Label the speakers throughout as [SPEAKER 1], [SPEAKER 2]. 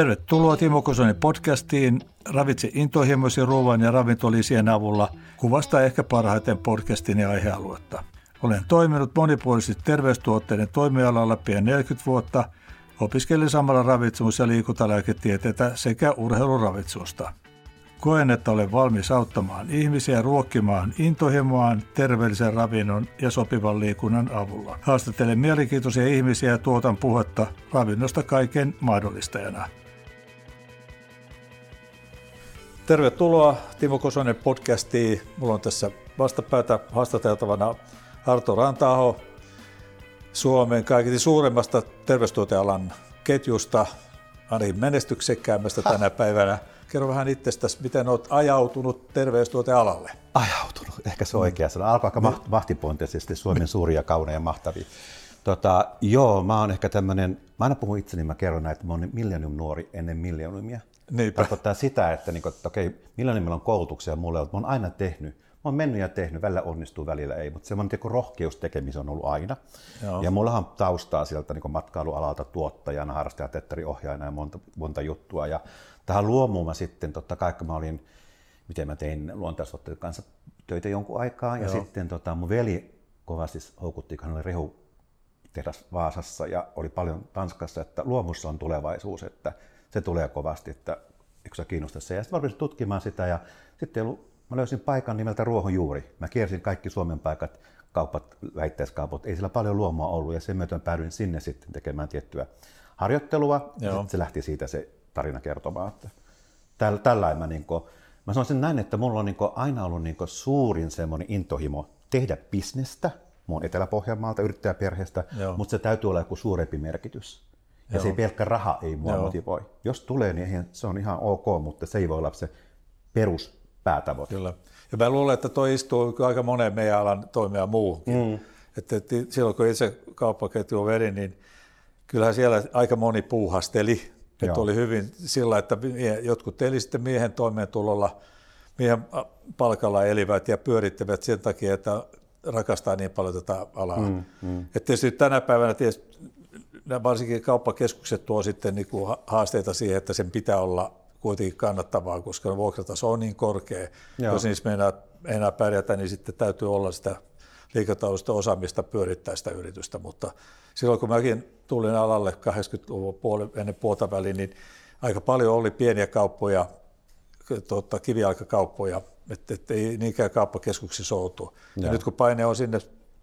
[SPEAKER 1] Tervetuloa Timo Kosonen podcastiin. Ravitse intohimoisen ruoan ja ravintolisien avulla kuvasta ehkä parhaiten podcastin ja aihealuetta. Olen toiminut monipuolisesti terveystuotteiden toimialalla pian 40 vuotta, opiskelin samalla ravitsemus- ja liikuntalääketieteitä sekä urheiluravitsusta. Koen, että olen valmis auttamaan ihmisiä ruokkimaan intohimoaan terveellisen ravinnon ja sopivan liikunnan avulla. Haastattelen mielenkiintoisia ihmisiä ja tuotan puhetta ravinnosta kaiken mahdollistajana. Tervetuloa Timo Kosonen podcastiin. Mulla on tässä vastapäätä haastateltavana Arto Rantaho Suomen kaikkein suuremmasta terveystuotealan ketjusta, Ari menestyksekkäämmästä tänä päivänä. Kerro vähän itsestäsi, miten olet ajautunut terveystuotealalle?
[SPEAKER 2] Ajautunut, ehkä se on oikea sana. Alkoi aika maht- mahtipontisesti Suomen suuria ja kauneja ja mahtavia. Tota, joo, mä oon ehkä tämmöinen, mä aina puhun itseni, mä kerron näitä, että mä oon millennium nuori ennen millenniumia.
[SPEAKER 1] Niinpä.
[SPEAKER 2] Tarkoittaa sitä, että, niin, että okei, millenniumilla on koulutuksia mulle, mutta mä oon aina tehnyt Mä oon mennyt ja tehnyt, välillä onnistuu, välillä ei, mutta semmoinen teko rohkeus tekemiseen on ollut aina. Joo. Ja mulla on taustaa sieltä niin matkailualalta tuottajana, harrastajatettariohjaajana ja monta, monta juttua. Ja tähän luomuun mä sitten, totta kai mä olin, miten mä tein luontaisuotteiden kanssa töitä jonkun aikaa. Ja Joo. sitten tota, mun veli kovasti houkutti, kun hän oli rehu tehdas Vaasassa ja oli paljon Tanskassa, että luomussa on tulevaisuus, että se tulee kovasti, että eikö se kiinnosta se. Ja sitten mä tutkimaan sitä ja sitten ollut Mä löysin paikan nimeltä Ruohonjuuri. Mä kiersin kaikki Suomen paikat, kaupat, väitteiskaupat. Ei sillä paljon luomua ollut ja sen myötä päädyin sinne sitten tekemään tiettyä harjoittelua. Joo. Ja se lähti siitä se tarina kertomaan. Että tällä, mä, niin kuin, mä sanoisin näin, että mulla on niin aina ollut niin suurin semmoinen intohimo tehdä bisnestä. Mä oon Etelä-Pohjanmaalta yrittäjäperheestä, Joo. mutta se täytyy olla joku suurempi merkitys. Ja Joo. se pelkkä raha ei mua Joo. motivoi. Jos tulee, niin se on ihan ok, mutta se ei voi olla se perus päätavoite.
[SPEAKER 1] Kyllä. Ja mä luulen, että toi istuu aika monen meidän alan toimia muuhunkin. Mm. Että, että silloin kun itse kauppaketju veri, niin kyllähän siellä aika moni puuhasteli. Että oli hyvin sillä, että jotkut eli sitten miehen toimeentulolla, miehen palkalla elivät ja pyörittävät sen takia, että rakastaa niin paljon tätä alaa. Mm, mm. Että tietysti tänä päivänä tietysti, varsinkin kauppakeskukset tuo sitten niin kuin haasteita siihen, että sen pitää olla kuitenkin kannattavaa, koska vuokrataso on niin korkea. Joo. Jos niissä meinaa enää pärjätä, niin sitten täytyy olla sitä liiketaloudellista osaamista pyörittää sitä yritystä, mutta silloin kun mäkin tulin alalle 80-luvun puoli, ennen puolta väliin, niin aika paljon oli pieniä kauppoja, tuota, kiviaikakauppoja, että et ei niinkään kauppakeskuksissa oltu. Ja nyt kun paine on sinne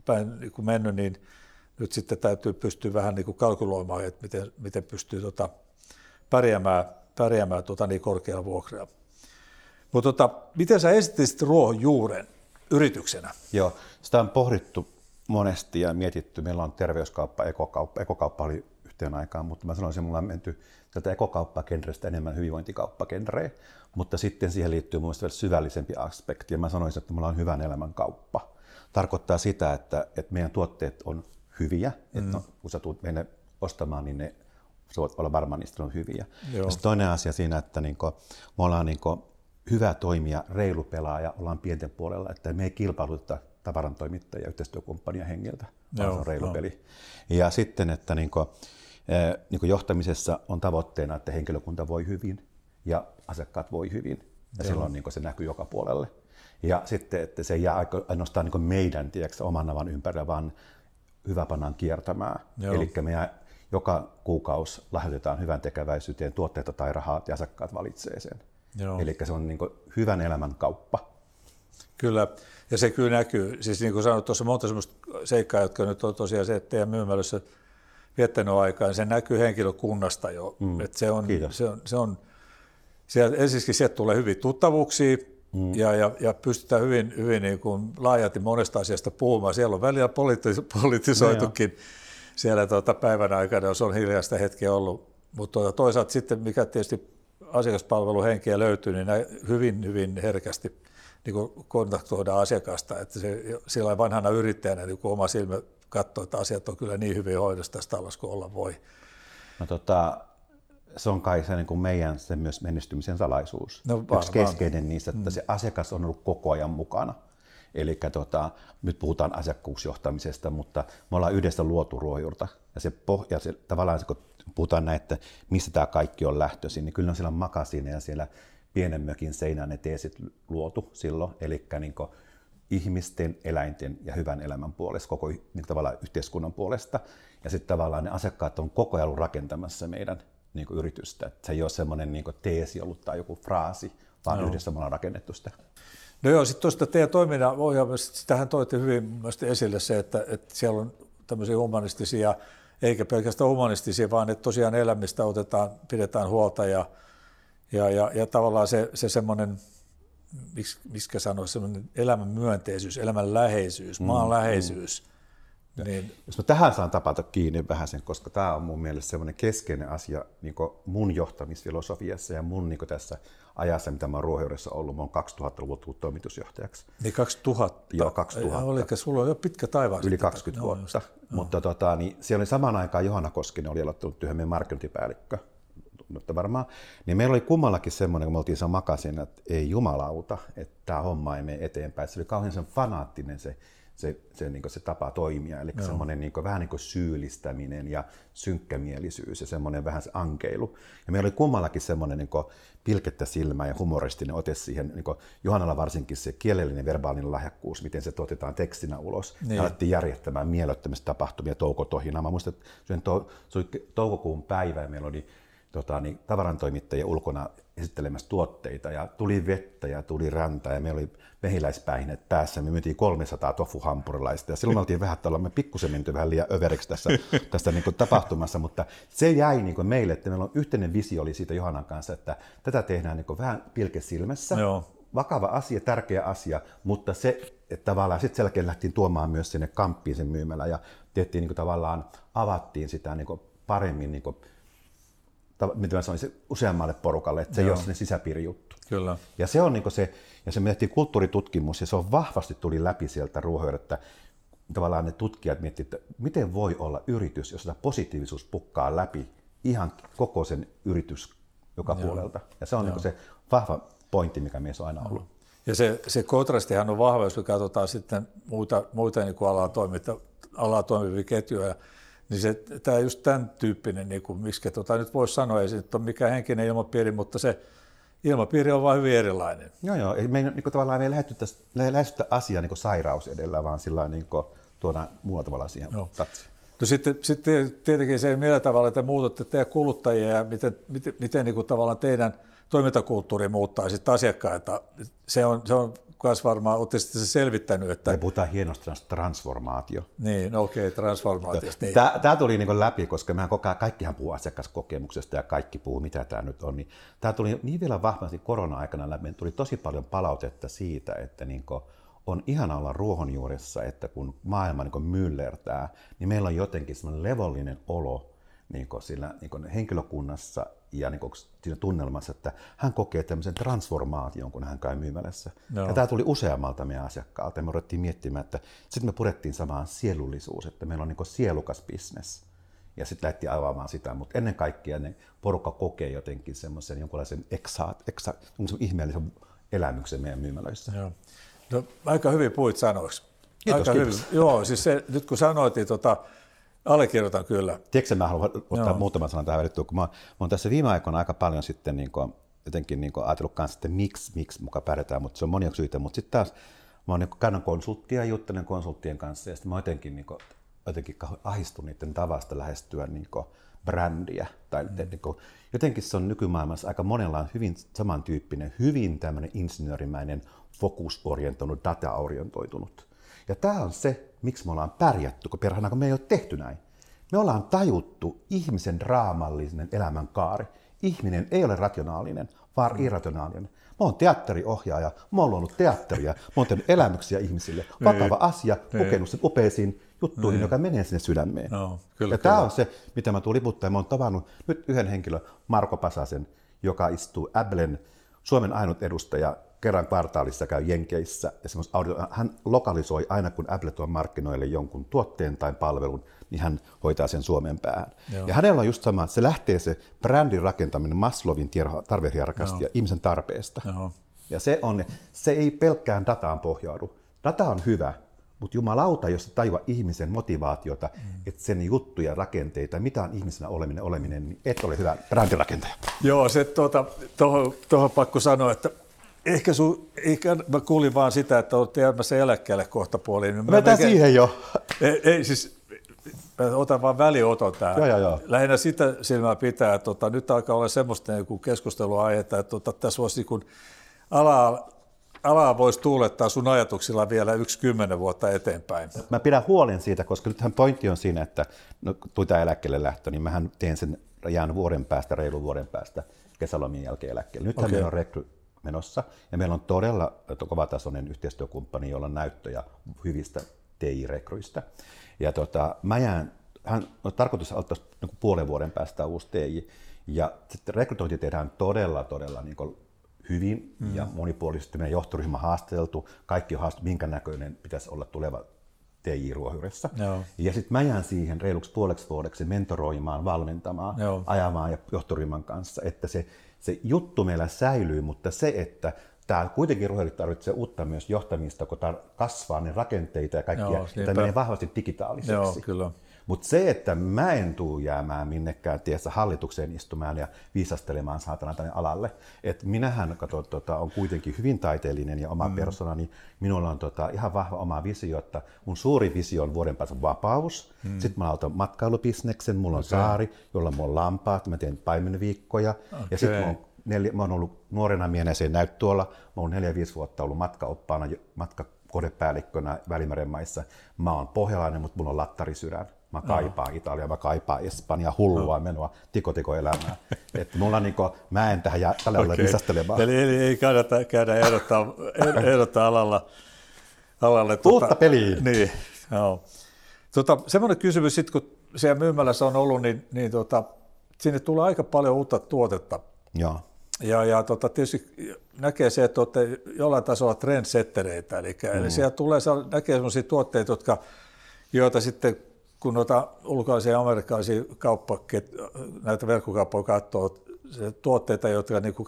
[SPEAKER 1] päin niin kun mennyt, niin nyt sitten täytyy pystyä vähän niin kuin kalkuloimaan, että miten, miten pystyy tota, pärjäämään pärjäämään tuota niin korkealla vuokralla. Mutta tota, miten sä esittisit ruohonjuuren yrityksenä?
[SPEAKER 2] Joo, sitä on pohdittu monesti ja mietitty. Meillä on terveyskauppa, ekokauppa. Ekokauppa oli yhteen aikaan, mutta mä sanoisin, että mulla on menty tätä ekokauppakenreistä enemmän hyvinvointikauppakenreen, mutta sitten siihen liittyy mun vielä syvällisempi aspekti, ja mä sanoisin, että mulla on hyvän elämän kauppa. Tarkoittaa sitä, että, että meidän tuotteet on hyviä, mm. että kun sä tulet meille ostamaan, niin ne sä voit olla varma, niistä on hyviä. Ja toinen asia siinä, että niinku, me ollaan niinku hyvä toimija, reilu pelaaja, ollaan pienten puolella, että me ei kilpailuta tavarantoimittajia, yhteistyökumppania hengeltä, vaan se on reilu no. peli. Ja sitten, että niinku, eh, niinku johtamisessa on tavoitteena, että henkilökunta voi hyvin ja asiakkaat voi hyvin. Ja Joo. silloin niin se näkyy joka puolelle. Ja sitten, että se ei jää ainoastaan niin meidän tiedätkö, oman navan ympärillä, vaan hyvä pannaan kiertämään. Eli meidän joka kuukausi lahjoitetaan hyvän tekeväisyyteen tuotteita tai rahaa ja asiakkaat valitsee sen. Eli se on niin hyvän elämän kauppa.
[SPEAKER 1] Kyllä, ja se kyllä näkyy. Siis niin kuin sanoit, tuossa monta sellaista seikkaa, jotka nyt on tosiaan se, että teidän myymälössä viettänyt aikaa, niin se näkyy henkilökunnasta jo. Mm. Että se on, Kiitos. se on, se on sieltä, ensisikin sieltä tulee hyvin tuttavuuksia, Mm. Ja, ja, ja pystytään hyvin, hyvin niin kuin laajalti monesta asiasta puhumaan. Siellä on välillä politis- politisoitukin. No, siellä tuota päivän aikana, jos on hiljaista hetkeä ollut. Mutta tuota, toisaalta sitten, mikä tietysti asiakaspalveluhenkeä löytyy, niin hyvin, hyvin herkästi niin kontaktoida asiakasta, että se, sillä vanhana yrittäjänä niin oma silmä katsoo, että asiat on kyllä niin hyvin hoidossa tässä talossa kuin olla voi.
[SPEAKER 2] No tota, se on kai se niin kuin meidän se myös menestymisen salaisuus. No, Yksi keskeinen niistä, että mm. se asiakas on ollut koko ajan mukana. Eli tota, nyt puhutaan asiakkuusjohtamisesta, mutta me ollaan yhdessä luotu ruohonjuurta. Ja se, pohja, se tavallaan se, kun puhutaan näin, että mistä tämä kaikki on lähtöisin, niin kyllä on siellä makasineja ja siellä pienen mökin seinään ne teesit luotu silloin, eli niin ihmisten, eläinten ja hyvän elämän puolesta, koko niin tavallaan yhteiskunnan puolesta. Ja sitten tavallaan ne asiakkaat on koko ajan rakentamassa meidän niin yritystä. Et se ei ole semmoinen niin teesi ollut tai joku fraasi, vaan no. yhdessä me ollaan rakennettu sitä.
[SPEAKER 1] No joo, sitten tuosta teidän toiminnan ohjaamista, sitähän toitte hyvin esille se, että, että siellä on tämmöisiä humanistisia, eikä pelkästään humanistisia, vaan että tosiaan elämistä otetaan, pidetään huolta ja, ja, ja, ja tavallaan se, se semmoinen, miksi, miksi sanoisi, semmoinen elämän myönteisyys, elämän läheisyys, mm, maanläheisyys, mm
[SPEAKER 2] niin. Jos mä tähän saan tapata kiinni vähän sen, koska tämä on mun mielestä semmoinen keskeinen asia niin mun johtamisfilosofiassa ja mun niin tässä ajassa, mitä mä oon ollut. Mä oon 2000-luvulta tullut toimitusjohtajaksi.
[SPEAKER 1] Niin 2000?
[SPEAKER 2] Joo, 2000.
[SPEAKER 1] Oliko sulla on jo pitkä taivaan?
[SPEAKER 2] Yli 20 no, vuotta. Just, Mutta tota, niin, siellä oli samaan aikaan Johanna Koskinen oli aloittanut työhön meidän markkinointipäällikkö mutta varmaan, niin meillä oli kummallakin semmoinen, kun me oltiin makasin, että ei jumalauta, että tämä homma ei mene eteenpäin. Se oli kauhean sen fanaattinen se se, se, niin se tapa toimia, eli Joo. semmoinen niin vähän niin syyllistäminen ja synkkämielisyys ja semmoinen vähän se ankeilu. Ja meillä oli kummallakin semmoinen niin pilkettä silmä ja humoristinen ote siihen, niin Johannalla varsinkin se kielellinen verbaalinen lahjakkuus, miten se tuotetaan tekstinä ulos. Niin. Ja alettiin järjettämään mielettömästi tapahtumia toukotohina. Mä muistan, että se oli toukokuun päivä ja meillä oli tota, niin, tavarantoimittajia ulkona esittelemässä tuotteita ja tuli vettä ja tuli ranta ja meillä oli mehiläispäihineet päässä. Me myytiin 300 tofuhampurilaista ja silloin me oltiin vähän, että olemme pikkusen menty vähän liian överiksi tässä, tässä niin tapahtumassa, mutta se jäi niin meille, että meillä on yhteinen visio oli siitä Johannan kanssa, että tätä tehdään niin vähän pilkesilmässä. Joo. Vakava asia, tärkeä asia, mutta se, että tavallaan sitten selkeä lähtiin tuomaan myös sinne kamppiin sen myymälä ja tehtiin niin tavallaan, avattiin sitä niin paremmin niin mitä mä sanoin, useammalle porukalle, että se Joo. ei ole sinne sisäpiirijuttu.
[SPEAKER 1] Kyllä.
[SPEAKER 2] Ja se on niin se, ja se miettii kulttuuritutkimus, ja se on vahvasti tuli läpi sieltä ruohonjuurta, että tavallaan ne tutkijat miettivät, että miten voi olla yritys, jos sitä positiivisuus pukkaa läpi ihan koko sen yritys joka Joo. puolelta. Ja se on niin se vahva pointti, mikä mies on aina ollut.
[SPEAKER 1] Ja se, se kontrastihan on vahva, jos me katsotaan sitten muita, muita niin kuin alaa, toimita, alaa toimivia ketjuja, niin se, tämä just tämän tyyppinen, niin kuin, miksi tota nyt voisi sanoa, ei se nyt ole mikään henkinen ilmapiiri, mutta se ilmapiiri on vain hyvin erilainen.
[SPEAKER 2] Joo, joo. Me ei, niin kuin, tavallaan ei lähestytä, asiaa niin sairaus edellä, vaan sillä niin kuin, tuodaan muulla tavalla siihen joo.
[SPEAKER 1] No sitten, sitten tietenkin se, millä tavalla te muutatte teidän kuluttajia ja miten, miten, miten niin kuin tavallaan teidän toimintakulttuuri muuttaa sitten asiakkaita. Se on, se on myös varmaan, olette sitten se selvittänyt, että...
[SPEAKER 2] Me puhutaan hienosti transformaatio.
[SPEAKER 1] Niin, no okei, okay, transformaatiosta. Niin.
[SPEAKER 2] Tämä, tämä tuli niin läpi, koska mehän koko ajan, kaikkihan puhuu asiakaskokemuksesta ja kaikki puhuu, mitä tämä nyt on. Niin, tämä tuli niin vielä vahvasti korona-aikana läpi, tuli tosi paljon palautetta siitä, että niin kuin, on ihana olla ruohonjuuressa, että kun maailma niin myllertää, niin meillä on jotenkin semmoinen levollinen olo niin sillä niin henkilökunnassa ja niin siinä tunnelmassa, että hän kokee tämmöisen transformaation, kun hän käy myymälässä. No. Ja tämä tuli useammalta meidän asiakkaalta ja me ruvettiin miettimään, että sitten me purettiin samaan sielullisuus, että meillä on niin sielukas bisnes. Ja sitten lähti avaamaan sitä, mutta ennen kaikkea ne porukka kokee jotenkin semmoisen jonkunlaisen eksaat, eksa, ihmeellisen elämyksen meidän myymälöissä.
[SPEAKER 1] Joo. No, aika hyvin puhuit sanoiksi.
[SPEAKER 2] Kiitos,
[SPEAKER 1] aika
[SPEAKER 2] kiitos.
[SPEAKER 1] Hyvin. Joo, siis se, nyt kun sanoit, niin tota, Allekirjoitan kyllä.
[SPEAKER 2] Tiedätkö, mä haluan ottaa Joo. muutaman sanan tähän välittelyyn, kun mä, mä oon tässä viime aikoina aika paljon sitten niin kuin, jotenkin niin kuin ajatellut kanssa, että miksi, miksi mukaan pärjätään, mutta se on monia syitä, mutta sitten taas mä oon niin käyn konsulttia ja juttelen konsulttien kanssa ja sitten mä jotenkin, niin kuin, jotenkin ahistun niiden tavasta lähestyä niin kuin, brändiä. Tai, mm. niin kuin, jotenkin se on nykymaailmassa aika monella on hyvin samantyyppinen, hyvin tämmöinen insinöörimäinen, fokusorientoinut, data-orientoitunut. Ja tämä on se, miksi me ollaan pärjätty, kun perhana, kun me ei ole tehty näin. Me ollaan tajuttu ihmisen draamallinen elämänkaari. Ihminen ei ole rationaalinen, vaan mm. irrationaalinen. Mä oon teatteriohjaaja, mä oon luonut teatteria, mä oon tehnyt elämyksiä ihmisille. Niin. Vakava niin. asia, kokenut sen upeisiin juttuihin, niin. joka menee sinne sydämeen. No, kyllä, ja tämä on se, mitä mä tulin liputtaa. Mä oon tavannut nyt yhden henkilön, Marko Pasasen, joka istuu Applen Suomen ainut edustaja kerran kvartaalissa käy Jenkeissä ja audio, hän lokalisoi aina kun Apple tuo markkinoille jonkun tuotteen tai palvelun, niin hän hoitaa sen Suomen päähän. Joo. Ja hänellä on just sama, että se lähtee se brändin rakentaminen Maslovin tarvehierarkasta ja ihmisen tarpeesta. Joo. Ja se, on, se ei pelkkään dataan pohjaudu. Data on hyvä, Mutta jumalauta, jos tajua ihmisen motivaatiota, mm. että sen juttuja, rakenteita, mitä on ihmisenä oleminen, oleminen, niin et ole hyvä brändirakentaja.
[SPEAKER 1] Joo, se tuota, tuohon, tuohon pakko sanoa, että ehkä, sun, ehkä mä kuulin vaan sitä, että olette jäämässä eläkkeelle kohta puoliin. Niin
[SPEAKER 2] mä, mä siihen jo.
[SPEAKER 1] Ei, ei siis, mä otan vaan välioton tähän. Joo, joo, joo. Lähinnä sitä silmää pitää, että tota, nyt alkaa olla semmoista niin keskusteluaihetta, että tota, tässä voisi niin alaa alaa voisi tuulettaa sun ajatuksilla vielä yksi kymmenen vuotta eteenpäin.
[SPEAKER 2] Mä pidän huolen siitä, koska nythän pointti on siinä, että no, tuita eläkkeelle lähtö, niin mähän teen sen jään vuoden päästä, reilun vuoden päästä kesälomien jälkeen eläkkeelle. Nythän okay. meillä on rekry menossa ja meillä on todella kovatasoinen yhteistyökumppani, jolla on näyttöjä hyvistä TI-rekryistä. Ja tota, mä jään, hän, no, tarkoitus ottaa niin puolen vuoden päästä uusi TI, ja sitten rekrytointi tehdään todella, todella niin kuin hyvin mm. ja monipuolisesti. Meidän johtoryhmä haasteltu, kaikki on haasteltu, minkä näköinen pitäisi olla tuleva TJ-ruohyressä. Ja sitten mä jään siihen reiluksi puoleksi vuodeksi mentoroimaan, valmentamaan, Joo. ajamaan ja johtoryhmän kanssa, että se, se juttu meillä säilyy, mutta se, että tämä kuitenkin ruohonjuurit tarvitsee uutta myös johtamista, kun kasvaa ne rakenteita ja kaikkia, Joo, että menee vahvasti digitaaliseksi. Joo, kyllä. Mutta se, että mä en tuu jäämään minnekään tiessä hallitukseen istumaan ja viisastelemaan saatana tänne alalle, että minähän kato, tota, on kuitenkin hyvin taiteellinen ja oma mm. persona, niin minulla on tota, ihan vahva oma visio, että mun suuri visio on vuoden päästä vapaus. Mm. Sitten mä aloitan matkailubisneksen, mulla on okay. saari, jolla mulla on lampaat, mä teen paimenviikkoja okay. ja sitten mä oon neljä, mä oon ollut nuorena miehenä se näyttöllä, mä oon neljä-viisi vuotta ollut matkaoppaana, matkakodepäällikkönä Välimeren maissa. Mä oon pohjalainen, mutta mulla on lattarisydän. Mä kaipaan no. Italiaa, mä kaipaan Espanja, hullua no. menoa, tikotiko-elämää. että mulla niinku, mä en tähän jää, tälle okay. ole lisästelemään.
[SPEAKER 1] Eli, eli ei kannata käydä ehdottaa, ehdottaa alalla. alalle
[SPEAKER 2] tuota, Uutta peliä.
[SPEAKER 1] Niin, joo. Tota, semmoinen kysymys, sit, kun siellä myymälässä on ollut, niin, niin tota, sinne tulee aika paljon uutta tuotetta.
[SPEAKER 2] Joo.
[SPEAKER 1] Ja, ja tota, tietysti näkee se, että olette jollain tasolla trendsettereitä, eli, mm. eli siellä tulee, näkee sellaisia tuotteita, jotka, joita sitten kun noita ulkoisia ja amerikkalaisia kauppa, näitä verkkokauppoja katsoo, se tuotteita, jotka niin kuin,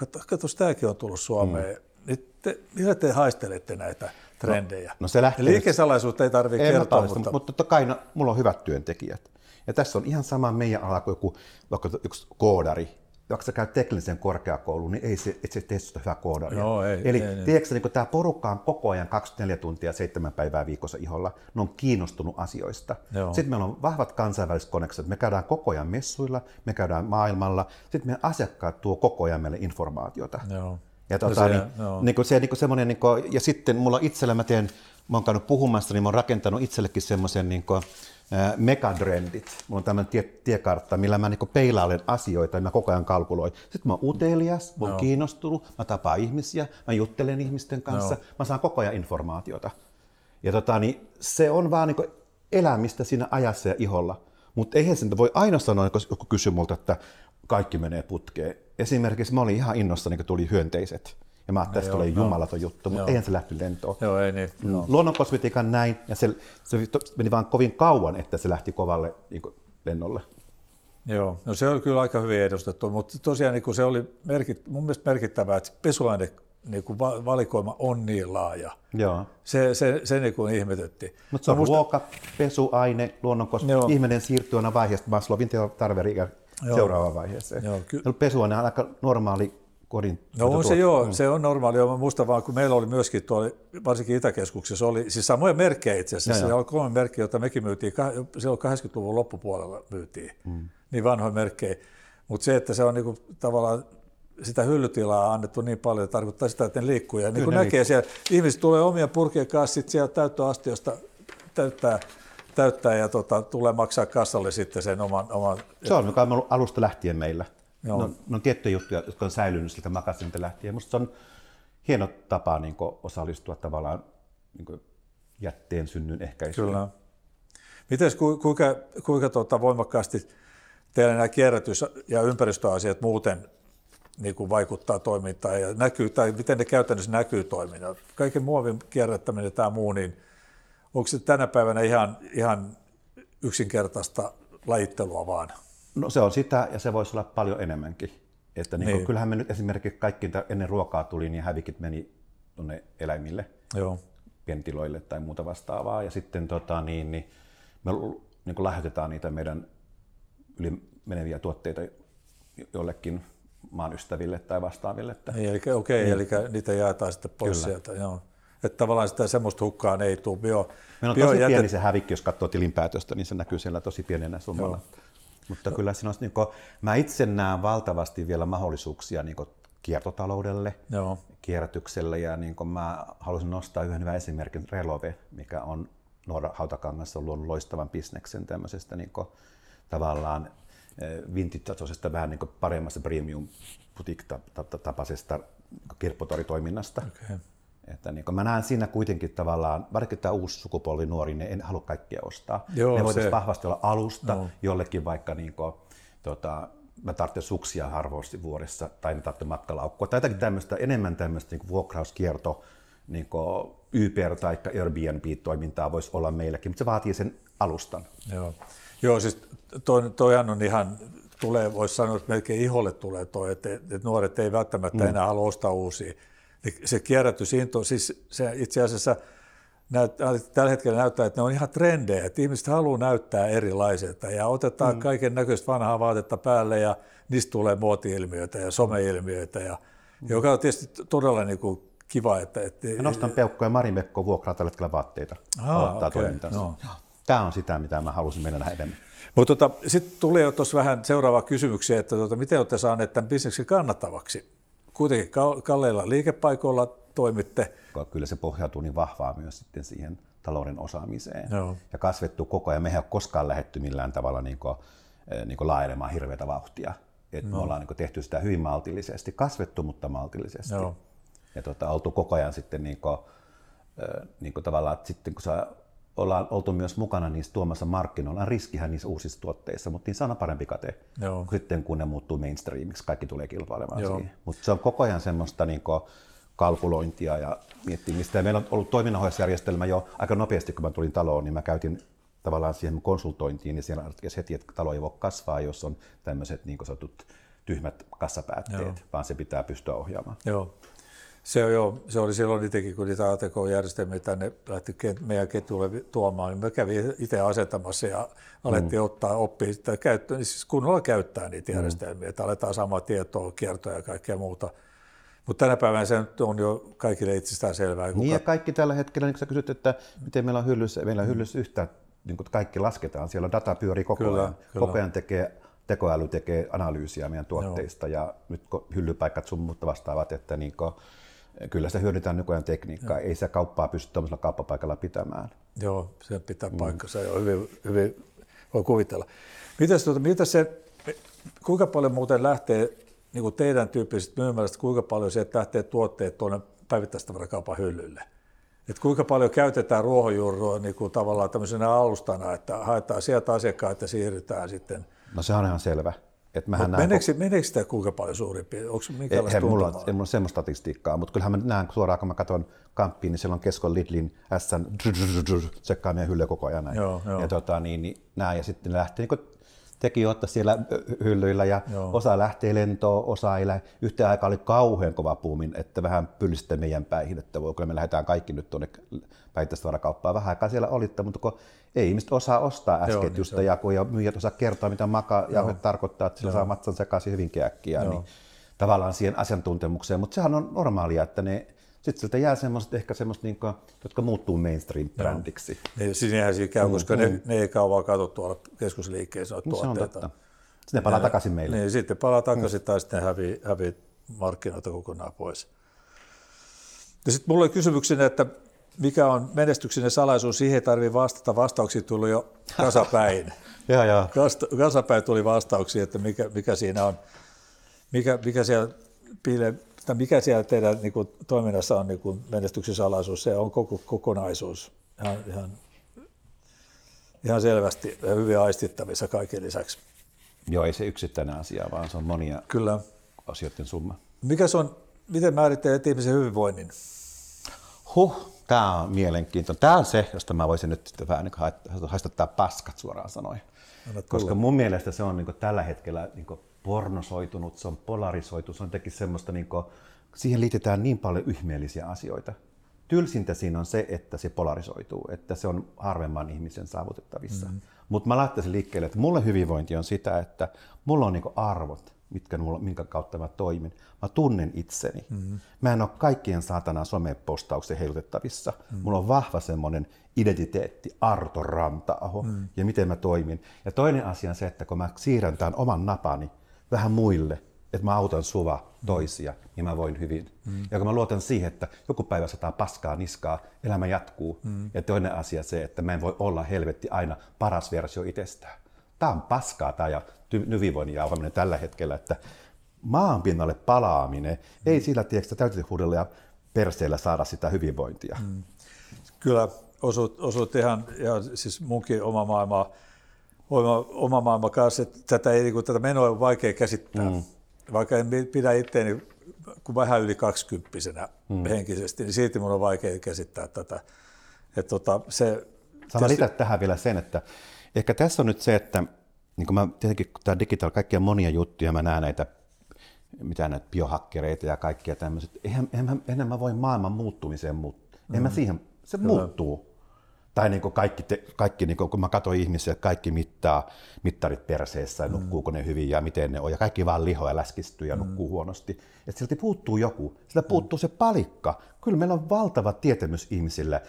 [SPEAKER 1] tämäkin on tullut Suomeen, mm. niin te, millä te haistelette näitä trendejä? No,
[SPEAKER 2] no se lähtee...
[SPEAKER 1] Liikesalaisuutta ei tarvitse kertoa,
[SPEAKER 2] tarvitse, mutta... mutta totta kai no, mulla on hyvät työntekijät. Ja tässä on ihan sama meidän ala kuin joku, vaikka yksi koodari, vaikka sä käyt teknisen korkeakoulun, niin ei se, et se tee sitä hyvää koodaria.
[SPEAKER 1] Joo, ei,
[SPEAKER 2] Eli
[SPEAKER 1] ei,
[SPEAKER 2] tiedätkö, niin tämä porukka on koko ajan 24 tuntia, 7 päivää viikossa iholla. Ne on kiinnostunut asioista. Joo. Sitten meillä on vahvat kansainväliset konekset. Me käydään koko ajan messuilla, me käydään maailmalla. Sitten meidän asiakkaat tuo koko ajan meille informaatiota.
[SPEAKER 1] Joo.
[SPEAKER 2] Ja, tuota, se, niin, niin kuin se, niin kuin semmoinen, niin kuin, ja sitten mulla itsellä, mä teen, mä oon käynyt puhumassa, niin mä oon rakentanut itsellekin semmoisen niin kuin, megadrendit. Mulla on tämmöinen tie, tiekartta, millä mä niin peilailen asioita ja mä koko ajan kalkuloin. Sitten mä oon utelias, mä oon no. kiinnostunut, mä tapaan ihmisiä, mä juttelen ihmisten kanssa, no. mä saan koko ajan informaatiota. Ja tota, niin se on vaan niin elämistä siinä ajassa ja iholla. Mutta eihän sen voi aina sanoa, kun joku kysyy multa, että kaikki menee putkeen. Esimerkiksi mä olin ihan innossa, niin tuli hyönteiset ja mä ajattelin, että tulee jumalaton juttu, mutta eihän se lähty lentoon.
[SPEAKER 1] Joo, ei niin.
[SPEAKER 2] No. Luonnonkosmetiikan näin, ja se, se meni vaan kovin kauan, että se lähti kovalle niin kuin, lennolle.
[SPEAKER 1] Joo, no se oli kyllä aika hyvin edustettu, mutta tosiaan niin se oli merkit, mun mielestä merkittävää, että pesuaine niin kuin valikoima on niin laaja.
[SPEAKER 2] Joo.
[SPEAKER 1] Se, se, se niin kuin ihmetytti.
[SPEAKER 2] Mutta se on musta... ruoka, pesuaine, luonnonkosmetiikka, ihminen siirtyy aina vaiheesta Maslovin tarveriikä seuraavaan vaiheeseen. Joo, ky- pesuaine on aika normaali kodin
[SPEAKER 1] No on se joo, mm. se on normaali. Musta vaan, kun meillä oli myöskin tuolla, varsinkin Itäkeskuksessa, oli siis samoja merkkejä itse asiassa. Siellä oli kolme merkkiä, joita mekin myytiin, silloin 80-luvun loppupuolella myytiin, mm. niin vanhoja merkkejä. Mutta se, että se on niinku tavallaan sitä hyllytilaa annettu niin paljon, että tarkoittaa sitä, että ne liikkuu. Ja niin kuin näkee siellä, ihmiset tulee omia purkien kanssa, sitten siellä täyttöastiosta täyttää, täyttää ja tota, tulee maksaa kassalle sitten sen oman... oman
[SPEAKER 2] se on, joka on ollut alusta lähtien meillä. Joo. No, no on tiettyjä juttuja, jotka on säilynyt siltä makasinilta lähtien. Minusta se on hieno tapa niin kuin, osallistua tavallaan niin kuin, jätteen synnyn ehkäisyyn.
[SPEAKER 1] Kyllä. Miten kuinka, kuinka tuota, voimakkaasti teillä nämä kierrätys- ja ympäristöasiat muuten niin kuin vaikuttaa toimintaan ja näkyy, tai miten ne käytännössä näkyy toimintaan? Kaiken muovin kierrättäminen ja tämä muu, niin onko se tänä päivänä ihan, ihan yksinkertaista lajittelua vaan?
[SPEAKER 2] No se on sitä ja se voisi olla paljon enemmänkin. Että niin niin. kyllähän me nyt esimerkiksi kaikki ennen ruokaa tuli, niin hävikit meni tuonne eläimille.
[SPEAKER 1] Joo.
[SPEAKER 2] ventiloille tai muuta vastaavaa. Ja sitten tota, niin, niin me niin kuin lahjoitetaan niitä meidän yli meneviä tuotteita jollekin maan ystäville tai vastaaville. Että...
[SPEAKER 1] Niin, eli, okei, okay, niin. eli niitä jaetaan sitten pois Kyllä. sieltä. Joo. Että tavallaan sitä semmoista hukkaan ei tule. Bio,
[SPEAKER 2] Meillä on bio tosi jätet... pieni se hävikki, jos katsoo tilinpäätöstä, niin se näkyy siellä tosi pienenä summalla. Joo. Mutta no. kyllä siinä olisi, niin kuin, mä itse näen valtavasti vielä mahdollisuuksia niin kuin kiertotaloudelle, Joo. kierrätykselle ja niin kuin mä haluaisin nostaa yhden hyvän esimerkin Relove, mikä on Noora Hautakangassa luonut loistavan bisneksen tämmöisestä niin kuin, tavallaan eh, vintage vähän niin paremmasta premium boutique-tapaisesta kirppotoritoiminnasta. Okay. Että niin mä näen siinä kuitenkin tavallaan, varsinkin tämä uusi sukupolvi nuori, ne en halua kaikkia ostaa. Joo, ne voitaisiin vahvasti olla alusta no. jollekin vaikka niin kuin, tota, mä tarvitsen suksia harvoasti vuodessa, tai mä tarvitsen matkalaukkua, tai jotakin tämmöistä, enemmän tämmöistä niin vuokrauskierto, niin Uber tai Airbnb-toimintaa voisi olla meilläkin, mutta se vaatii sen alustan.
[SPEAKER 1] Joo, Joo siis toi, toihan on ihan, tulee, voisi sanoa, että melkein iholle tulee toi, että, että nuoret ei välttämättä mm. enää halua ostaa uusia. Se kierrätysinto, siis se itse asiassa näyttää, tällä hetkellä näyttää, että ne on ihan trendejä, että ihmiset haluaa näyttää erilaiselta ja otetaan mm. kaiken näköistä vanhaa vaatetta päälle ja niistä tulee muoti-ilmiöitä ja someilmiöitä, ja, mm. joka on tietysti todella niin kuin kiva. Että, että,
[SPEAKER 2] Mä nostan peukkoa ja Mari Mekko vuokraa tällä hetkellä vaatteita. Aa, okay, no. Tämä on sitä, mitä mä halusin mennä edemmin.
[SPEAKER 1] Mutta tota, sitten tuli jo tuossa vähän seuraava kysymyksiä, että tota, miten olette saaneet tämän bisneksen kannattavaksi? Kuitenkin kalleilla liikepaikoilla toimitte.
[SPEAKER 2] Kyllä se pohjautuu niin vahvaa myös sitten siihen talouden osaamiseen. Joo. Ja kasvettu koko ajan. Mehän ei ole koskaan lähetty millään tavalla niin kuin, eh, niin kuin laajenemaan hirveätä vauhtia. Et no. Me ollaan niin tehty sitä hyvin maltillisesti, kasvettu mutta maltillisesti. Joo. Ja tota, oltu koko ajan sitten niin kuin, eh, niin kuin tavallaan, että sitten kun sä ollaan oltu myös mukana niissä tuomassa markkinoilla. Riskihän niissä uusissa tuotteissa, mutta niissä on parempi kate Joo. sitten, kun ne muuttuu mainstreamiksi. Kaikki tulee kilpailemaan Joo. siihen. Mutta se on koko ajan semmoista niin kuin, kalkulointia ja miettimistä. Ja meillä on ollut toiminnanohjausjärjestelmä jo aika nopeasti, kun mä tulin taloon, niin mä käytin tavallaan siihen konsultointiin, niin siellä heti, että talo ei voi kasvaa, jos on tämmöiset niin sanotut tyhmät kassapäätteet, Joo. vaan se pitää pystyä ohjaamaan.
[SPEAKER 1] Joo. Se, on jo, se oli silloin itsekin, kun niitä ATK-järjestelmiä tänne lähti meidän ketjulle tuomaan, niin mä kävin itse asentamassa ja alettiin mm. ottaa oppia sitä käyttöön, niin siis kunnolla käyttää niitä mm. järjestelmiä, mm. että aletaan samaa tietoa, kiertoja ja kaikkea muuta. Mutta tänä päivänä se on jo kaikille itsestään selvää.
[SPEAKER 2] Kuka... Niin ja kaikki tällä hetkellä, niin kun sä kysyt, että miten meillä on hyllyssä, meillä on mm. hyllyssä yhtä, niin kuin kaikki lasketaan, siellä data pyörii koko kyllä, ajan. Kyllä. Koko ajan tekee, tekoäly tekee analyysiä meidän tuotteista Joo. ja nyt hyllypaikat sun mutta vastaavat, että niin kuin, kyllä sitä hyödyntää nykyään tekniikkaa. Joo. Ei se kauppaa pysty tuollaisella kauppapaikalla pitämään.
[SPEAKER 1] Joo, se pitää mm. paikkansa jo hyvin, hyvin voi kuvitella. Mitäs, tuota, mitä se, kuinka paljon muuten lähtee niin kuin teidän tyyppisestä myymälästä, kuinka paljon se lähtee tuotteet tuonne päivittäistavarakaupan hyllylle? Et kuinka paljon käytetään ruohonjuurua niin kuin tavallaan tämmöisenä alustana, että haetaan sieltä asiakkaita ja siirrytään sitten?
[SPEAKER 2] No se on ihan selvä.
[SPEAKER 1] Et mähän meneekö, meneekö sitä kuinka paljon suurin Onko minkälaista
[SPEAKER 2] ei, mulla, ei mulla semmoista statistiikkaa, mutta kyllähän mä näen suoraan, kun mä katson kamppiin, niin siellä on Keskon Lidlin S tsekkaa meidän hyllyä koko ajan näin. Joo, joo. Ja, tota, niin, niin, näin, ja sitten ne lähtee niin teki ottaa siellä hyllyillä ja Joo. osa lähtee lentoon, osa ei lähde. Yhteen aikaan oli kauhean kova puumin, että vähän pyllistä meidän päihin, että voi, kyllä me lähdetään kaikki nyt tuonne päivittäistavarakauppaan. Vähän aikaa siellä olitte, mutta kun ei ihmiset osaa ostaa äsketjusta niin ja kun ei myyjät osaa kertoa, mitä makaa ja tarkoittaa, että sillä saa matsan sekaisin hyvinkin äkkiä, niin tavallaan siihen asiantuntemukseen. Mutta sehän on normaalia, että ne sitten sieltä jää semmoiset ehkä semmoista, niin kuin, jotka muuttuu mainstream-brändiksi.
[SPEAKER 1] Niin, siis nehän siinä käy, mm, koska mm. Ne, ne ei kauan katso tuolla keskusliikkeessä
[SPEAKER 2] no, tuotteita. Se on totta. Sitten ne palaa takaisin meille.
[SPEAKER 1] Niin, sitten palaa takaisin mm. tai sitten hävii, hävii markkinoita kokonaan pois. Ja sitten mulla oli kysymyksenä, että mikä on menestyksinen salaisuus, siihen ei tarvitse vastata. Vastauksia tuli jo kasapäin.
[SPEAKER 2] ja, ja.
[SPEAKER 1] Kasapäin tuli vastauksia, että mikä, mikä siinä on, mikä, mikä siellä piilee että mikä siellä teidän niin kuin, toiminnassa on niin kuin menestyksen salaisuus, se on koko kokonaisuus ihan, ihan, ihan selvästi ja hyvin aistittavissa kaiken lisäksi.
[SPEAKER 2] Joo, ei se yksittäinen asia, vaan se on monia Kyllä. asioiden summa.
[SPEAKER 1] Mikä se on, miten määrittelet ihmisen hyvinvoinnin?
[SPEAKER 2] Huh, tämä on mielenkiintoinen. Tämä on se, josta mä voisin nyt vähän niin haistattaa paskat suoraan sanoin. Koska mun mielestä se on niin tällä hetkellä niin pornosoitunut, se on polarisoitu, se on jotenkin semmoista, niin kuin, siihen liitetään niin paljon ihmeellisiä asioita. tylsintä siinä on se, että se polarisoituu, että se on harvemman ihmisen saavutettavissa. Mm. Mutta mä laittaisin liikkeelle, että mulle hyvinvointi on sitä, että mulla on niinku arvot, mitkä mulla, minkä kautta mä toimin. Mä tunnen itseni. Mm-hmm. Mä en ole kaikkien saatana somepostauksen heilutettavissa. Mm-hmm. Mulla on vahva semmoinen identiteetti, Arto Ranta-aho mm-hmm. ja miten mä toimin. Ja toinen asia on se, että kun mä siirrän tämän oman napani vähän muille, että mä autan suva toisia, niin mä voin hyvin. Mm. Ja kun mä luotan siihen, että joku päivä sataa paskaa niskaa, elämä jatkuu. Mm. Ja toinen asia se, että mä en voi olla helvetti aina paras versio itsestään. Tämä on paskaa tämä ja hyvinvoinnin jauhaminen tällä hetkellä, että maanpinnalle palaaminen, mm. ei sillä tiedätkö, täytehuudella ja perseellä saada sitä hyvinvointia. Mm.
[SPEAKER 1] Kyllä osuut, osuut ihan, ja siis munkin oma maailma, oma, oma maailma kanssa, että tätä, ei, niin tätä menoa on vaikea käsittää. Mm vaikka en pidä itseäni kuin vähän yli kaksikymppisenä hmm. henkisesti, niin silti minun on vaikea käsittää tätä. Että tota, se,
[SPEAKER 2] Sano tietysti... tähän vielä sen, että ehkä tässä on nyt se, että niin mä, tietenkin kun tämä digital, kaikkia monia juttuja, mä näen näitä mitä näitä biohakkereita ja kaikkia tämmöiset. Eihän, eihän, eihän mä voi maailman muuttumiseen, mutta mm. en mä siihen, se Kyllä. muuttuu. Tai niin kuin kaikki, te, kaikki niin kuin, kun mä katsoin ihmisiä, kaikki mittaa, mittarit perseessä, mm. nukkuuko ne hyvin ja miten ne on, ja kaikki vaan lihoja läskistyy ja mm. nukkuu huonosti. Ja silti puuttuu joku, sillä puuttuu mm. se palikka. Kyllä meillä on valtava tietämys ihmisille,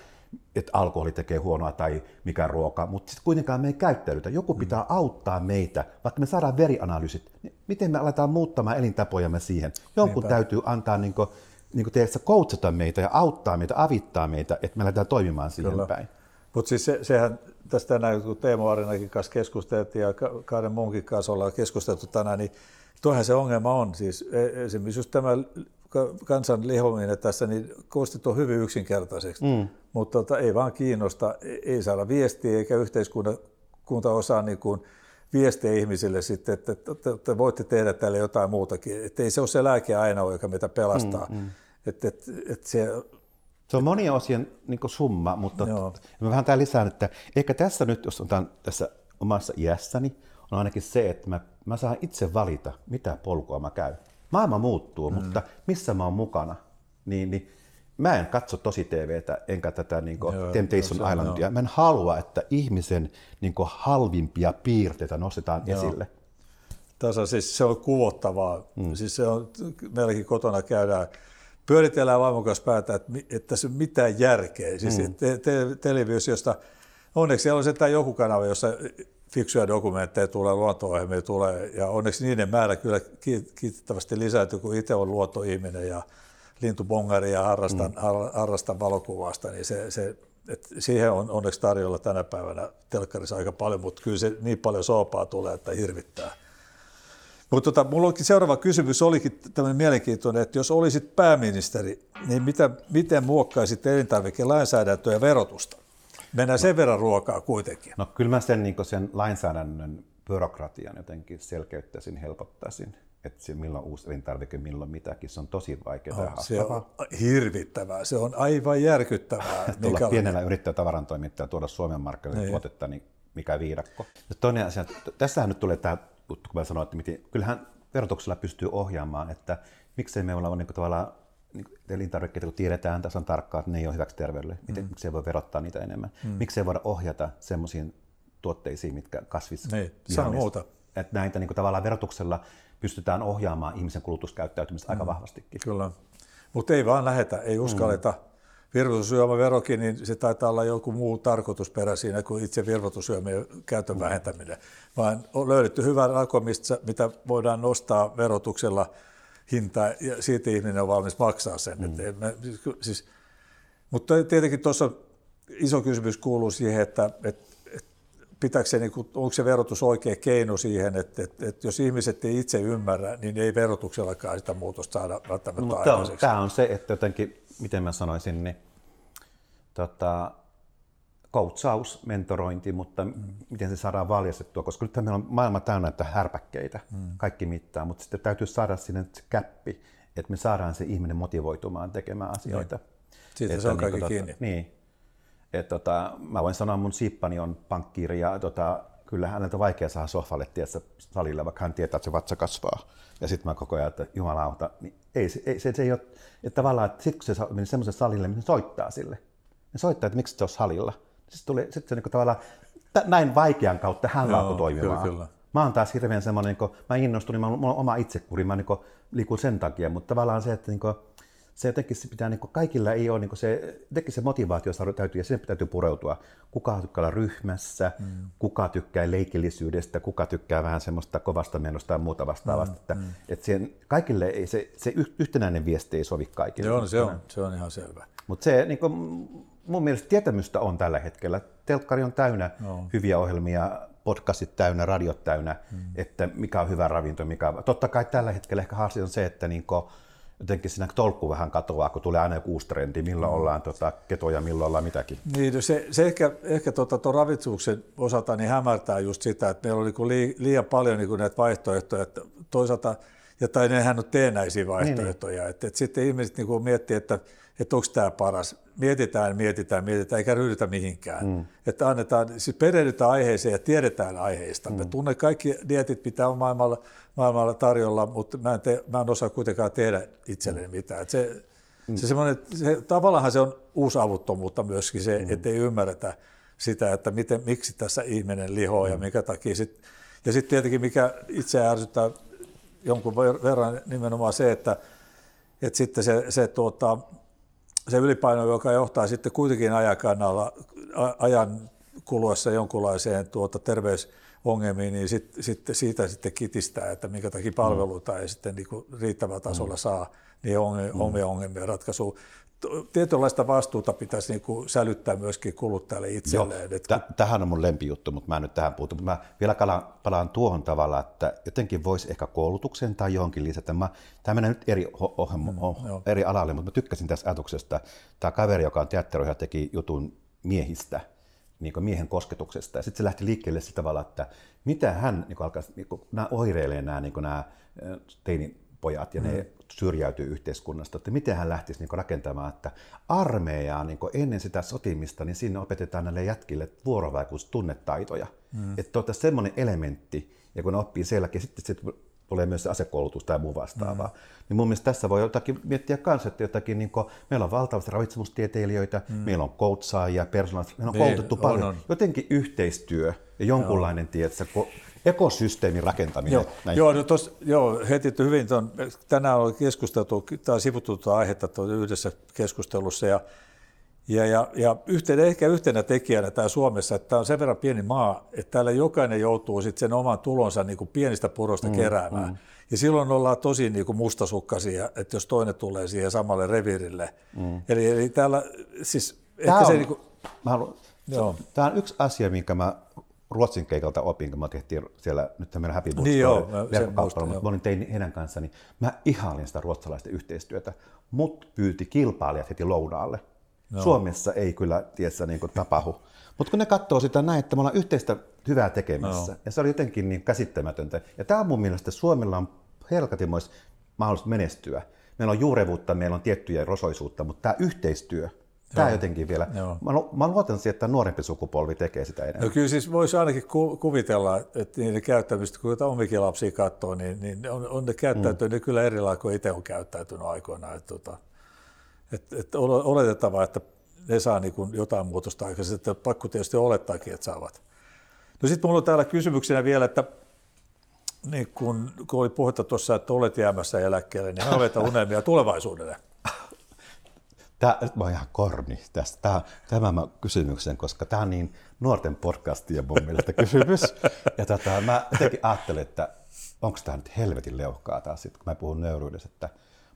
[SPEAKER 2] että alkoholi tekee huonoa tai mikä ruoka, mutta sitten kuitenkaan me ei käyttäydytä. Joku mm. pitää auttaa meitä, vaikka me saadaan verianalyysit, niin miten me aletaan muuttamaan elintapojamme siihen. Jonkun Niinpä. täytyy antaa niin kuin, niin kuin coachata meitä ja auttaa meitä, avittaa meitä, että me lähdetään toimimaan siihen Kyllä. päin.
[SPEAKER 1] Mutta siis se, sehän tästä tänään, kun Teemo Arinakin kanssa keskusteltiin ja kahden muunkin kanssa ollaan keskusteltu tänään, niin tuohan se ongelma on. Siis e, esimerkiksi just tämä kansan lihominen tässä, niin koostit on hyvin yksinkertaiseksi, mm. mutta tota, ei vaan kiinnosta, ei saada viestiä eikä yhteiskunta osaa niin kuin viestiä ihmisille sitten, että te, te voitte tehdä tälle jotain muutakin. Että ei se ole se lääke ainoa, joka meitä pelastaa. Mm, mm. Että et, et se
[SPEAKER 2] se on monien osien niin summa, mutta Joo. mä vähän tämän lisään, että ehkä tässä nyt, jos otan tässä omassa iässäni, on ainakin se, että mä, mä saan itse valita, mitä polkua mä käyn. Maailma muuttuu, mm. mutta missä mä oon mukana, niin, niin mä en katso tosi TVtä, enkä tätä niin Joo, Temptation Islandia. Jo. Mä en halua, että ihmisen niin halvimpia piirteitä nostetaan Joo. esille.
[SPEAKER 1] Tässä siis se on kuvottavaa. Mm. Siis se on, meilläkin kotona käydään pyöritellään vaimon kanssa päätä, että, että se mitään järkeä. Siis mm. te, te, televisiosta, onneksi siellä on se joku kanava, jossa fiksuja dokumentteja tulee, luonto tulee, ja onneksi niiden määrä kyllä kiitettävästi lisääntyy, kun itse on luontoihminen ja lintubongari ja harrastan, mm. harrastan valokuvasta, niin se, se et siihen on onneksi tarjolla tänä päivänä telkkarissa aika paljon, mutta kyllä se niin paljon soopaa tulee, että hirvittää. Mutta tota, mulla onkin seuraava kysymys, olikin tämmöinen mielenkiintoinen, että jos olisit pääministeri, niin mitä, miten muokkaisit elintarvikelainsäädäntöä ja verotusta? Mennään sen verran ruokaa kuitenkin.
[SPEAKER 2] No kyllä mä sen, niin sen lainsäädännön byrokratian jotenkin selkeyttäisin, helpottaisin. Että se, milloin uusi elintarvike, milloin mitäkin, se on tosi vaikeaa
[SPEAKER 1] oh, Se on hirvittävää, se on aivan järkyttävää.
[SPEAKER 2] Tulla pienellä yrittäjä tavarantoimittaja tuoda Suomen markkinoille niin. tuotetta, niin mikä viidakko. Ja toinen asia, tässähän nyt tulee tämä juttu, kun mä sanoin, että miten, kyllähän verotuksella pystyy ohjaamaan, että miksei me olla niin kuin, tavallaan niin elintarvikkeita, kun tiedetään tasan tarkkaan, että ne ei ole hyväksi terveydelle, miten, mm. miksei voi verottaa niitä enemmän, mm. miksei voida ohjata semmoisiin tuotteisiin, mitkä kasvis.
[SPEAKER 1] Niin, sano muuta.
[SPEAKER 2] Että näitä niin kuin, tavallaan verotuksella pystytään ohjaamaan ihmisen kulutuskäyttäytymistä mm. aika vahvastikin.
[SPEAKER 1] Kyllä, mutta ei vaan lähetä, ei uskalleta. Mm virvoitusjuomaverokin, niin se taitaa olla joku muu tarkoitusperä siinä kuin itse virvoitusjuomien käytön vähentäminen. Vaan on löydetty hyvä rako, mitä voidaan nostaa verotuksella hintaa ja siitä ihminen on valmis maksaa sen. Mm. Et me, siis, mutta tietenkin tuossa iso kysymys kuuluu siihen, että, että pitääkö se, niin kuin, onko se verotus oikea keino siihen, että, että, että jos ihmiset ei itse ymmärrä, niin ei verotuksellakaan sitä muutosta saada välttämättä no,
[SPEAKER 2] aikaiseksi. Tämä on se, että jotenkin miten mä sanoisin, niin tota, koutsaus, mentorointi, mutta mm. miten se saadaan valjastettua, koska nyt meillä on maailma täynnä että härpäkkeitä, mm. kaikki mittaa, mutta sitten täytyy saada sinne se käppi, että me saadaan se ihminen motivoitumaan tekemään asioita. Niin.
[SPEAKER 1] Siitä että se on niin, kaikki tota, kiinni.
[SPEAKER 2] Niin. Et, tota, mä voin sanoa, mun siippani on pankkiiri ja tota, kyllä häneltä on vaikea saada sohvalle tiedätkö, salilla, vaikka hän tietää, että se vatsa kasvaa. Ja sitten mä koko ajan, että jumalauta, niin ei, se, ei, se, se ei ole, että tavallaan, että sitten kun se meni semmoisen salille, niin se soittaa sille. Ne soittaa, että miksi se on salilla. Sitten tuli, sitten se niin tavallaan näin vaikean kautta hän alkoi toimimaan. Kyllä, kyllä. Mä oon taas hirveän semmoinen, niin mä innostun, niin mä, mulla on oma itsekuri, mä niin liikun sen takia, mutta tavallaan se, että niin kuin, se jotenkin se pitää, niin kuin, kaikilla ei ole, niin kuin se, jotenkin se motivaatio täytyy, ja sinne täytyy pureutua. Kuka tykkää olla ryhmässä, mm. kuka tykkää leikillisyydestä, kuka tykkää vähän semmoista kovasta menosta ja muuta vastaavasta. Mm. Että, mm. että siihen, kaikille ei, se, se yhtenäinen viesti ei sovi kaikille.
[SPEAKER 1] Joo, se on, se on ihan selvä.
[SPEAKER 2] Mutta se niin kuin, mun mielestä tietämystä on tällä hetkellä. Telkkari on täynnä no. hyviä ohjelmia, podcastit täynnä, radiot täynnä, mm. että mikä on hyvä ravinto, mikä on... Totta kai tällä hetkellä ehkä haaste on se, että niin kuin, jotenkin siinä tolkku vähän katoaa, kun tulee aina joku uusi trendi, milloin mm. ollaan tota, ketoja, milloin ollaan mitäkin.
[SPEAKER 1] Niin, se, se ehkä, ehkä tuota, tuon ravitsemuksen osalta niin hämärtää just sitä, että meillä on niin liian paljon niin näitä vaihtoehtoja, että toisaalta, ja tai nehän on teenäisiä vaihtoehtoja, niin, niin. Että, että sitten ihmiset niin miettii, että että onko tämä paras. Mietitään, mietitään, mietitään, eikä ryhdytä mihinkään. Mm. Että annetaan, siis perehdytään aiheeseen ja tiedetään aiheista. Mm. Me tunne kaikki dietit pitää on maailmalla, maailmalla tarjolla, mutta mä en, te, mä en osaa kuitenkaan tehdä itselleni mm. mitään. Et se, mm. se, se, tavallaan se on uusavuttomuutta myöskin se, mm. ettei ymmärretä sitä, että miten, miksi tässä ihminen lihoo mm. ja mikä takia. Sit, ja sitten tietenkin mikä itse ärsyttää jonkun verran nimenomaan se, että, että sitten se, se tuota, se ylipaino, joka johtaa sitten kuitenkin ajakannalla, ajan kuluessa jonkunlaiseen tuota terveysongelmiin, niin sit, sit, siitä sitten kitistää, että minkä takia palveluita ei sitten niin riittävällä tasolla mm. saa niin ongelmia ratkaisuun tietynlaista vastuuta pitäisi niin kuin sälyttää myöskin kuluttajalle itselleen. Joo,
[SPEAKER 2] t- tähän on mun lempijuttu, mutta mä en nyt tähän puutu. Mutta mä vielä palaan, palaan tuohon tavalla, että jotenkin voisi ehkä koulutuksen tai johonkin lisätä. Mä, tämä menee nyt eri, ho, ho, mm, eri alalle, mutta mä tykkäsin tästä ajatuksesta. Tämä kaveri, joka on teatteroihin, teki jutun miehistä, niin kuin miehen kosketuksesta. Ja sitten se lähti liikkeelle sillä tavalla, että mitä hän niin alkaa, niin kuin, nämä oireilee nämä, niin kuin nämä teinipojat ja mm. ne syrjäytyy yhteiskunnasta, että miten hän lähtisi niin rakentamaan, että armeijaa niin ennen sitä sotimista, niin sinne opetetaan näille jätkille vuorovaikutustunnetaitoja. Mm. Että tuota, semmoinen elementti, ja kun ne oppii sielläkin, sitten, sitten tulee myös se asekoulutus tai muu vastaavaa. Mm. Niin mun mielestä tässä voi jotakin miettiä kanssa, että jotakin, niin kuin, meillä on valtavasti ravitsemustieteilijöitä, mm. meillä on coachaajia, persoonallisia, meillä on niin, koulutettu on, paljon. On. Jotenkin yhteistyö ja jonkunlainen, tietsä, ekosysteemin rakentaminen.
[SPEAKER 1] Joo, joo, no tos, joo heti hyvin. Ton, tänään on keskusteltu tai sivuttu tuota aihetta yhdessä keskustelussa ja, ja, ja, ja yhtenä, ehkä yhtenä tekijänä tämä Suomessa, että tämä on sen verran pieni maa, että täällä jokainen joutuu sitten sen oman tulonsa niin kuin pienistä puroista mm, keräämään. Mm. Ja silloin ollaan tosi niin kuin mustasukkaisia, että jos toinen tulee siihen samalle reviirille. Mm. Eli, eli täällä siis...
[SPEAKER 2] Tämä, ehkä on, se, niin kuin, mä haluan, Joo. Tämä on yksi asia, minkä mä Ruotsin keikalta opin, kun me tehtiin siellä, nyt meidän Happy Boots niin verkkokaupalla, mutta mä olin tein heidän kanssaan, niin mä ihailin sitä ruotsalaista yhteistyötä. Mut pyyti kilpailijat heti lounaalle. No. Suomessa ei kyllä tiessä niin kuin tapahdu. Mutta kun ne katsoo sitä näin, että me ollaan yhteistä hyvää tekemässä, no. ja se oli jotenkin niin käsittämätöntä. Ja tämä on mun mielestä Suomella on helkatimois mahdollisuus menestyä. Meillä on juurevuutta, meillä on tiettyjä rosoisuutta, mutta tämä yhteistyö, Tämä Joo. jotenkin vielä. Joo. Mä, mä luotan siihen, että nuorempi sukupolvi tekee sitä enemmän.
[SPEAKER 1] No kyllä siis voisi ainakin ku, kuvitella, että niiden käyttämistä, kun omikin lapsia katsoo, niin, niin on, on ne käyttäytynyt mm. kyllä eri lailla kuin itse on käyttäytynyt aikoinaan. Että, tota, että, että oletettavaa, että ne saa niin kuin jotain muutosta aikaisemmin, että pakko tietysti olettaakin, että saavat. No sitten minulla on täällä kysymyksenä vielä, että niin kun, kun oli puhetta tuossa, että olet jäämässä eläkkeelle, niin haaveita unelmia tulevaisuudelle.
[SPEAKER 2] Tämä, mä oon ihan korni tästä, tämä, tämä mä kysymyksen, koska tämä on niin nuorten podcastia mun mielestä kysymys. Ja tota, mä jotenkin ajattelen, että onko tämä nyt helvetin leuhkaa taas, kun mä puhun nöyryydessä, että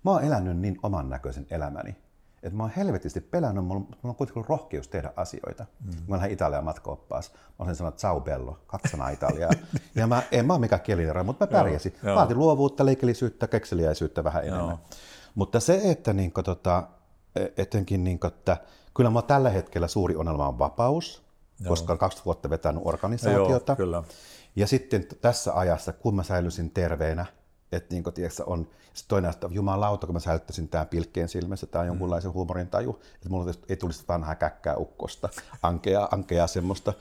[SPEAKER 2] mä oon elänyt niin oman näköisen elämäni, että mä oon helvetisti pelännyt, mulla, mulla on kuitenkin rohkeus tehdä asioita. Mm. Mä olen Italian matkaoppaas, mä olisin sanonut ciao bello, kaksi sanaa Italiaa. ja mä en mä ole mikään kielinero, mutta mä pärjäsin. Vaatin luovuutta, leikillisyyttä, kekseliäisyyttä vähän enemmän. Joo. Mutta se, että niin, tota, E, etenkin, niin kuin, että kyllä mä tällä hetkellä suuri ongelma on vapaus, Joo. koska on 20 vuotta vetänyt organisaatiota. Joo, kyllä. Ja sitten tässä ajassa, kun mä säilyisin terveenä, että niin kuin, tiedätkö, on sitten toinen asia, jumalauta, kun mä säilyttäisin tämän pilkkeen silmässä tai jonkunlaisen mm. huumorin taju, että mulla ei tulisi vanhaa käkkää ukkosta, ankea, ankea semmoista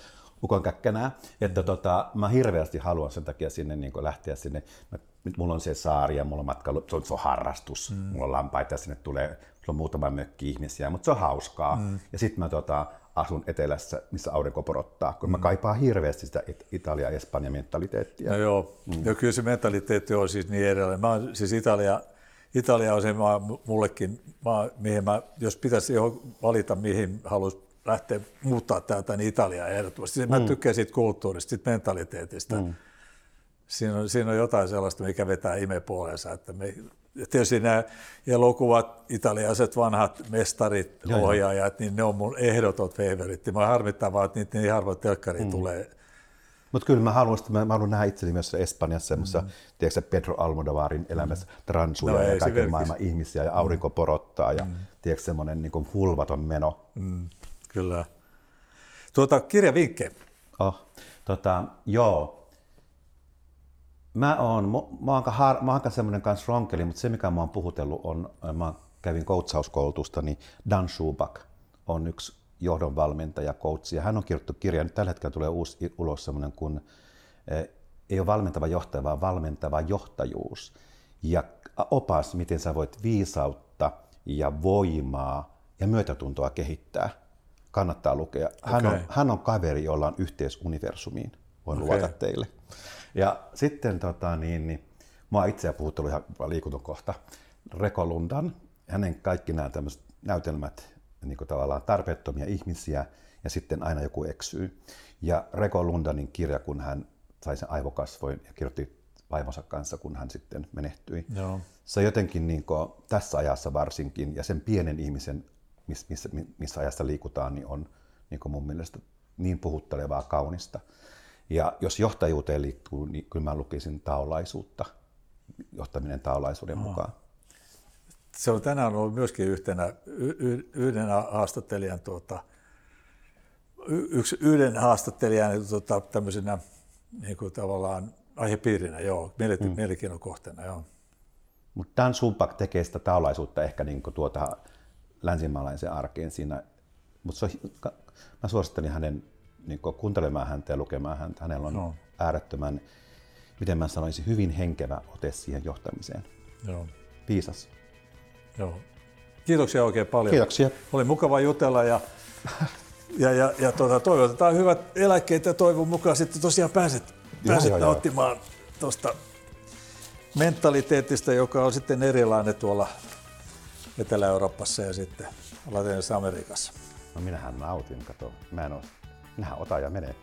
[SPEAKER 2] ukon käkkänää, että tota, mä hirveästi haluan sen takia sinne niin lähteä sinne. Mä, nyt mulla on se saari ja mulla on matkailu, se on, se on harrastus, mm. mulla on lampaita ja sinne tulee, sulla on muutama mökki ihmisiä, mutta se on hauskaa. Mm. Ja sitten mä tota, asun etelässä, missä aurinko porottaa, kun mm. mä kaipaan hirveästi sitä Italia Espanja mentaliteettia.
[SPEAKER 1] No joo, mm. ja kyllä se mentaliteetti on siis niin edelleen. Mä siis Italia, Italia on se maa mullekin, maa, mihin mä, jos pitäisi valita, mihin haluaisi lähteä muuttaa täältä, niin Italiaa ehdottomasti. Mä mm. tykkään siitä kulttuurista, siitä mentaliteetista. Mm. Siinä, on, siinä on jotain sellaista, mikä vetää ime puoleensa. Että me, ja tietysti nämä elokuvat, italialaiset vanhat mestarit, Joo, ohjaajat, niin ne on mun ehdotot favoritti. Mä harmittaa vaan, että niitä niin harvoin telkkariin mm. tulee.
[SPEAKER 2] Mutta kyllä mä haluan, mä, mä haluan nähdä itseni myös Espanjassa semmoisessa, mm. tiedätkö, Pedro Almodovarin elämässä mm. transuja no, ja kaiken maailman ihmisiä ja aurinko porottaa ja mm. tiedätkö, semmoinen niin hulvaton meno. Mm.
[SPEAKER 1] Kyllä. Tuota, kirjavinkkejä.
[SPEAKER 2] Oh, tota, joo. Mä oon, mä oon, mä oon semmoinen kanssa ronkeli, mutta se mikä mä oon puhutellut on, mä kävin coachauskoulutusta, niin Dan Schubak on yksi johdonvalmentaja, coach, ja hän on kirjoittanut kirjan, nyt tällä hetkellä tulee uusi ulos semmoinen kuin eh, ei ole valmentava johtaja, vaan valmentava johtajuus. Ja opas, miten sä voit viisautta ja voimaa ja myötätuntoa kehittää kannattaa lukea. Hän, okay. on, hän on kaveri, jolla on yhteys universumiin, voin okay. luota teille. Ja sitten tota, niin, niin, mua itseä puhuttellut ihan. Reko Lundan, hänen kaikki nämä tämmöiset näytelmät, niin kuin tavallaan tarpeettomia ihmisiä, ja sitten aina joku eksyy. Ja Reko Lundanin kirja, kun hän sai sen aivokasvoin ja kirjoitti vaimonsa kanssa, kun hän sitten menehtyi. Joo. Se jotenkin niin kuin, tässä ajassa varsinkin, ja sen pienen ihmisen missä, missä, missä ajassa liikutaan, niin on niin kuin mun mielestä niin puhuttelevaa, kaunista. Ja jos johtajuuteen liittyy, niin kyllä mä lukisin taolaisuutta, johtaminen taolaisuuden oh. mukaan.
[SPEAKER 1] Se on tänään ollut myöskin yhtenä, yhden haastattelijan, tuota, yksi, yhden haastattelijan tuota, tämmöisenä niin kuin tavallaan aihepiirinä, joo, mielenkiinnon mm. kohteena, joo.
[SPEAKER 2] Mutta Dan Subak tekee sitä taolaisuutta ehkä niin kuin tuota, länsimaalaisen arkeen siinä. Mutta mä suosittelin hänen niin kuuntelemaan häntä ja lukemaan häntä. Hänellä on no. äärettömän, miten mä sanoisin, hyvin henkevä ote siihen johtamiseen. Joo. Viisas.
[SPEAKER 1] Joo. Kiitoksia oikein paljon.
[SPEAKER 2] Kiitoksia.
[SPEAKER 1] Oli mukava jutella ja, ja, ja, ja tuota, toivotetaan hyvät eläkkeet ja toivon mukaan sitten tosiaan pääset, pääset joo, nauttimaan tuosta mentaliteetista, joka on sitten erilainen tuolla Etelä-Euroopassa ja sitten Latinalaisessa Amerikassa.
[SPEAKER 2] No minähän nautin, kato. Mä en ole, minähän otan ja menee.